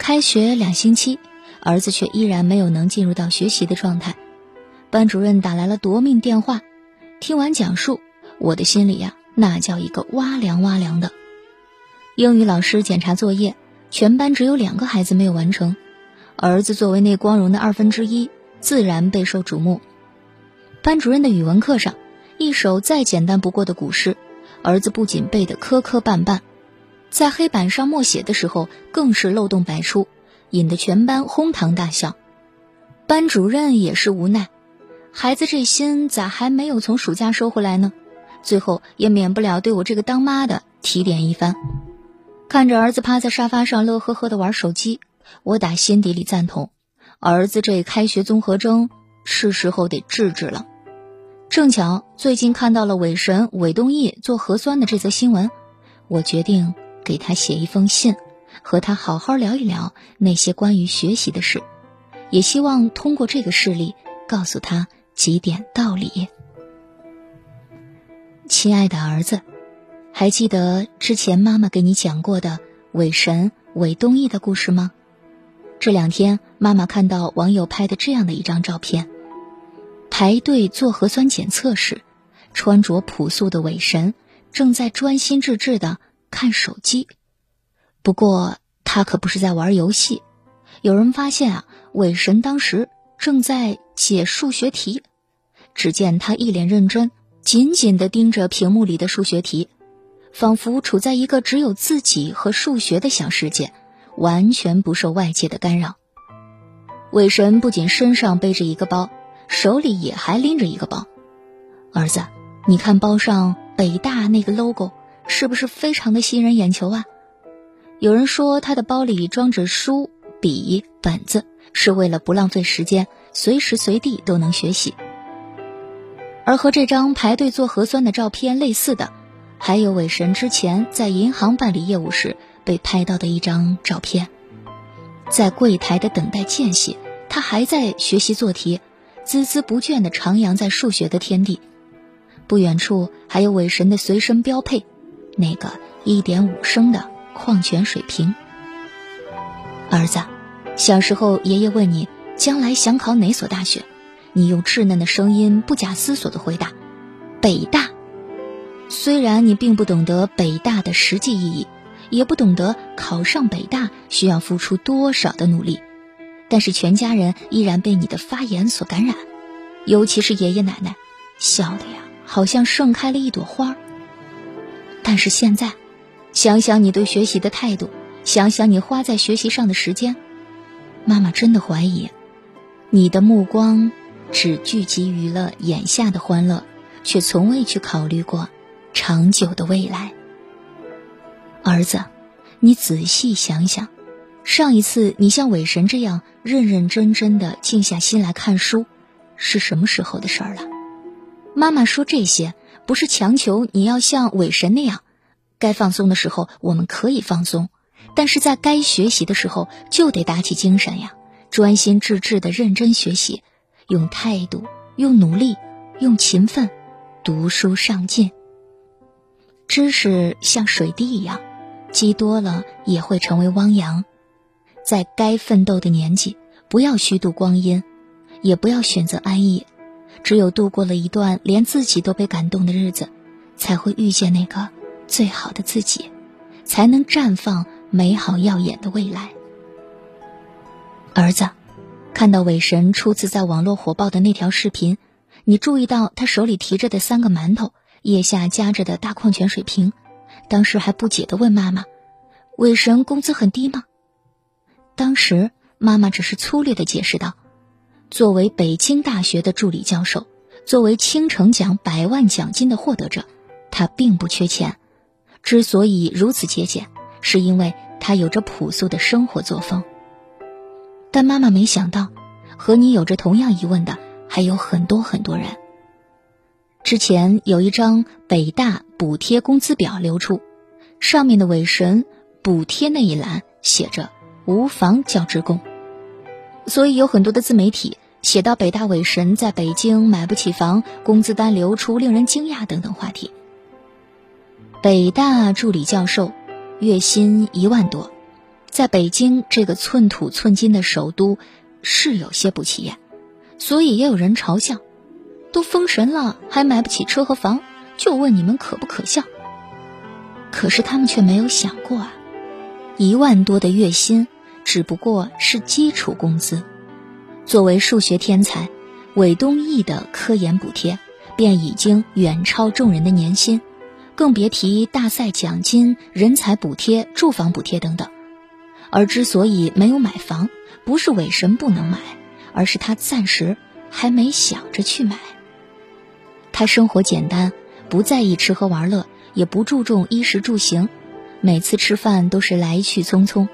开学两星期，儿子却依然没有能进入到学习的状态。班主任打来了夺命电话，听完讲述，我的心里呀，那叫一个哇凉哇凉的。英语老师检查作业，全班只有两个孩子没有完成，儿子作为那光荣的二分之一，自然备受瞩目。班主任的语文课上，一首再简单不过的古诗，儿子不仅背得磕磕绊绊，在黑板上默写的时候更是漏洞百出，引得全班哄堂大笑。班主任也是无奈，孩子这心咋还没有从暑假收回来呢？最后也免不了对我这个当妈的提点一番。看着儿子趴在沙发上乐呵呵的玩手机，我打心底里赞同，儿子这开学综合征是时候得治治了。正巧最近看到了韦神韦东奕做核酸的这则新闻，我决定给他写一封信，和他好好聊一聊那些关于学习的事，也希望通过这个事例告诉他几点道理。亲爱的儿子，还记得之前妈妈给你讲过的韦神韦东奕的故事吗？这两天妈妈看到网友拍的这样的一张照片。排队做核酸检测时，穿着朴素的韦神正在专心致志的看手机。不过他可不是在玩游戏。有人发现啊，韦神当时正在解数学题。只见他一脸认真，紧紧的盯着屏幕里的数学题，仿佛处在一个只有自己和数学的小世界，完全不受外界的干扰。韦神不仅身上背着一个包。手里也还拎着一个包，儿子，你看包上北大那个 logo 是不是非常的吸引人眼球啊？有人说他的包里装着书、笔、本子，是为了不浪费时间，随时随地都能学习。而和这张排队做核酸的照片类似的，还有伟神之前在银行办理业务时被拍到的一张照片，在柜台的等待间隙，他还在学习做题。孜孜不倦地徜徉在数学的天地，不远处还有伟神的随身标配，那个一点五升的矿泉水瓶。儿子，小时候爷爷问你将来想考哪所大学，你用稚嫩的声音不假思索地回答：“北大。”虽然你并不懂得北大的实际意义，也不懂得考上北大需要付出多少的努力。但是全家人依然被你的发言所感染，尤其是爷爷奶奶，笑的呀，好像盛开了一朵花。但是现在，想想你对学习的态度，想想你花在学习上的时间，妈妈真的怀疑，你的目光只聚集于了眼下的欢乐，却从未去考虑过长久的未来。儿子，你仔细想想。上一次你像伟神这样认认真真的静下心来看书，是什么时候的事儿了？妈妈说这些不是强求你要像伟神那样，该放松的时候我们可以放松，但是在该学习的时候就得打起精神呀，专心致志的认真学习，用态度，用努力，用勤奋，读书上进。知识像水滴一样，积多了也会成为汪洋。在该奋斗的年纪，不要虚度光阴，也不要选择安逸。只有度过了一段连自己都被感动的日子，才会遇见那个最好的自己，才能绽放美好耀眼的未来。儿子，看到韦神初次在网络火爆的那条视频，你注意到他手里提着的三个馒头，腋下夹着的大矿泉水瓶，当时还不解地问妈妈：“韦神工资很低吗？”当时，妈妈只是粗略的解释道：“作为北京大学的助理教授，作为青城奖百万奖金的获得者，他并不缺钱。之所以如此节俭，是因为他有着朴素的生活作风。”但妈妈没想到，和你有着同样疑问的还有很多很多人。之前有一张北大补贴工资表流出，上面的尾神补贴那一栏写着。无房教职工，所以有很多的自媒体写到北大伟神在北京买不起房，工资单流出令人惊讶等等话题。北大助理教授月薪一万多，在北京这个寸土寸金的首都，是有些不起眼，所以也有人嘲笑：都封神了，还买不起车和房，就问你们可不可笑？可是他们却没有想过啊，一万多的月薪只不过是基础工资。作为数学天才，韦东奕的科研补贴便已经远超众人的年薪，更别提大赛奖金、人才补贴、住房补贴等等。而之所以没有买房，不是韦神不能买，而是他暂时还没想着去买。他生活简单，不在意吃喝玩乐。也不注重衣食住行，每次吃饭都是来去匆匆，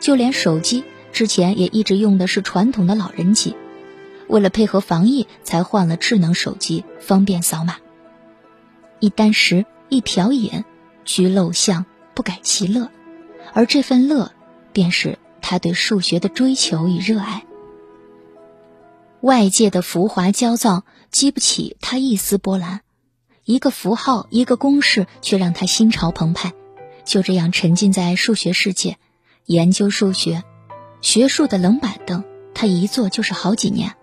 就连手机之前也一直用的是传统的老人机，为了配合防疫才换了智能手机，方便扫码。一箪食，一瓢饮，居陋巷，不改其乐，而这份乐，便是他对数学的追求与热爱。外界的浮华焦躁激不起他一丝波澜。一个符号，一个公式，却让他心潮澎湃。就这样沉浸在数学世界，研究数学，学术的冷板凳，他一坐就是好几年。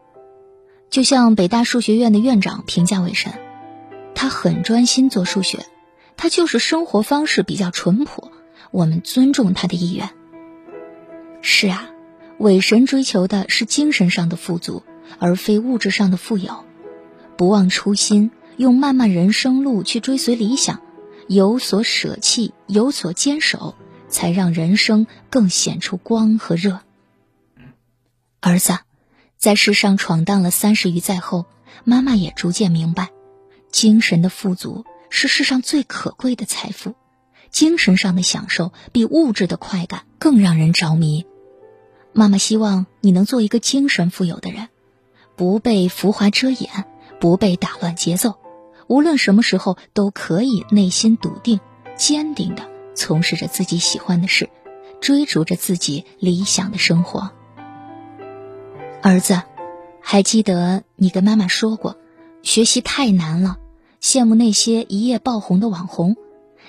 就像北大数学院的院长评价韦神，他很专心做数学，他就是生活方式比较淳朴，我们尊重他的意愿。是啊，韦神追求的是精神上的富足，而非物质上的富有，不忘初心。用漫漫人生路去追随理想，有所舍弃，有所坚守，才让人生更显出光和热。儿子，在世上闯荡了三十余载后，妈妈也逐渐明白，精神的富足是世上最可贵的财富，精神上的享受比物质的快感更让人着迷。妈妈希望你能做一个精神富有的人，不被浮华遮掩，不被打乱节奏。无论什么时候都可以内心笃定、坚定的从事着自己喜欢的事，追逐着自己理想的生活。儿子，还记得你跟妈妈说过，学习太难了，羡慕那些一夜爆红的网红，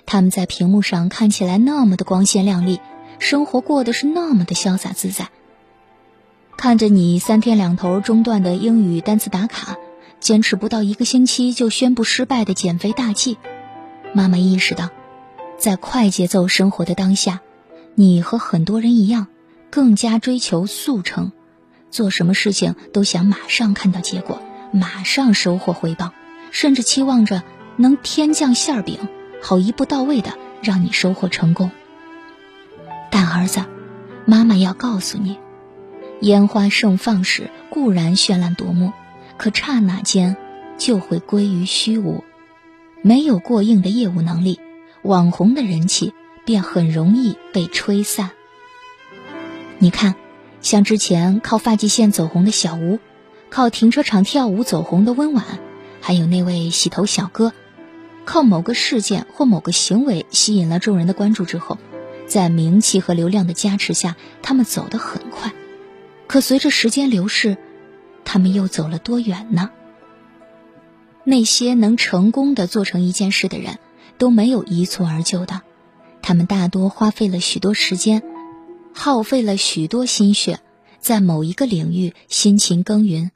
他们在屏幕上看起来那么的光鲜亮丽，生活过得是那么的潇洒自在。看着你三天两头中断的英语单词打卡。坚持不到一个星期就宣布失败的减肥大计，妈妈意识到，在快节奏生活的当下，你和很多人一样，更加追求速成，做什么事情都想马上看到结果，马上收获回报，甚至期望着能天降馅饼，好一步到位的让你收获成功。但儿子，妈妈要告诉你，烟花盛放时固然绚烂夺目。可刹那间，就会归于虚无。没有过硬的业务能力，网红的人气便很容易被吹散。你看，像之前靠发际线走红的小吴，靠停车场跳舞走红的温婉，还有那位洗头小哥，靠某个事件或某个行为吸引了众人的关注之后，在名气和流量的加持下，他们走得很快。可随着时间流逝，他们又走了多远呢？那些能成功的做成一件事的人，都没有一蹴而就的，他们大多花费了许多时间，耗费了许多心血，在某一个领域辛勤耕耘，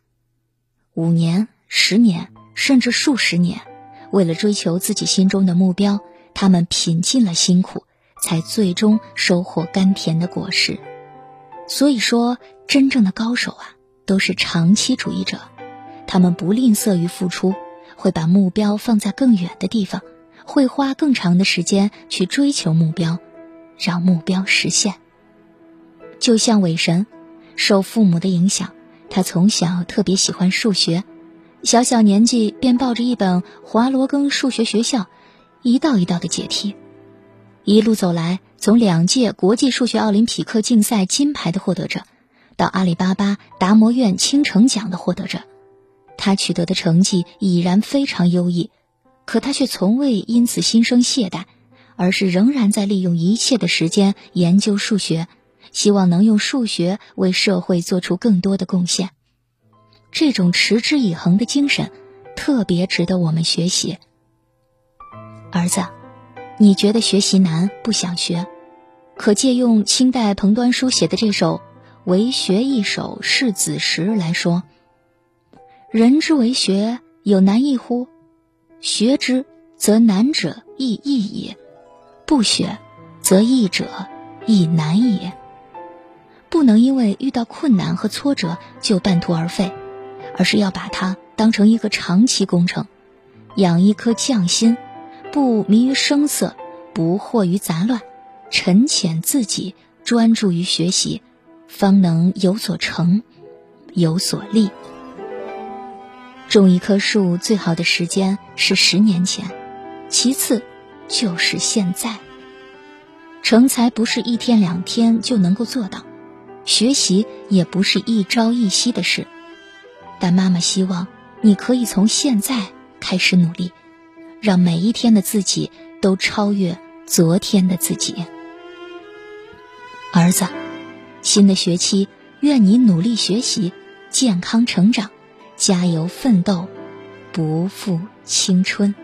五年、十年，甚至数十年，为了追求自己心中的目标，他们品尽了辛苦，才最终收获甘甜的果实。所以说，真正的高手啊！都是长期主义者，他们不吝啬于付出，会把目标放在更远的地方，会花更长的时间去追求目标，让目标实现。就像韦神，受父母的影响，他从小特别喜欢数学，小小年纪便抱着一本《华罗庚数学学校》，一道一道的解题，一路走来，从两届国际数学奥林匹克竞赛金牌的获得者。到阿里巴巴达摩院倾城奖的获得者，他取得的成绩已然非常优异，可他却从未因此心生懈怠，而是仍然在利用一切的时间研究数学，希望能用数学为社会做出更多的贡献。这种持之以恒的精神，特别值得我们学习。儿子，你觉得学习难，不想学？可借用清代彭端书写的这首《为学一首示子时》来说：“人之为学，有难易乎？学之，则难者亦易也；不学，则易者亦难也。不能因为遇到困难和挫折就半途而废，而是要把它当成一个长期工程，养一颗匠心，不迷于声色，不惑于杂乱。”沉潜自己，专注于学习，方能有所成，有所立。种一棵树最好的时间是十年前，其次就是现在。成才不是一天两天就能够做到，学习也不是一朝一夕的事。但妈妈希望你可以从现在开始努力，让每一天的自己都超越昨天的自己。儿子，新的学期，愿你努力学习，健康成长，加油奋斗，不负青春。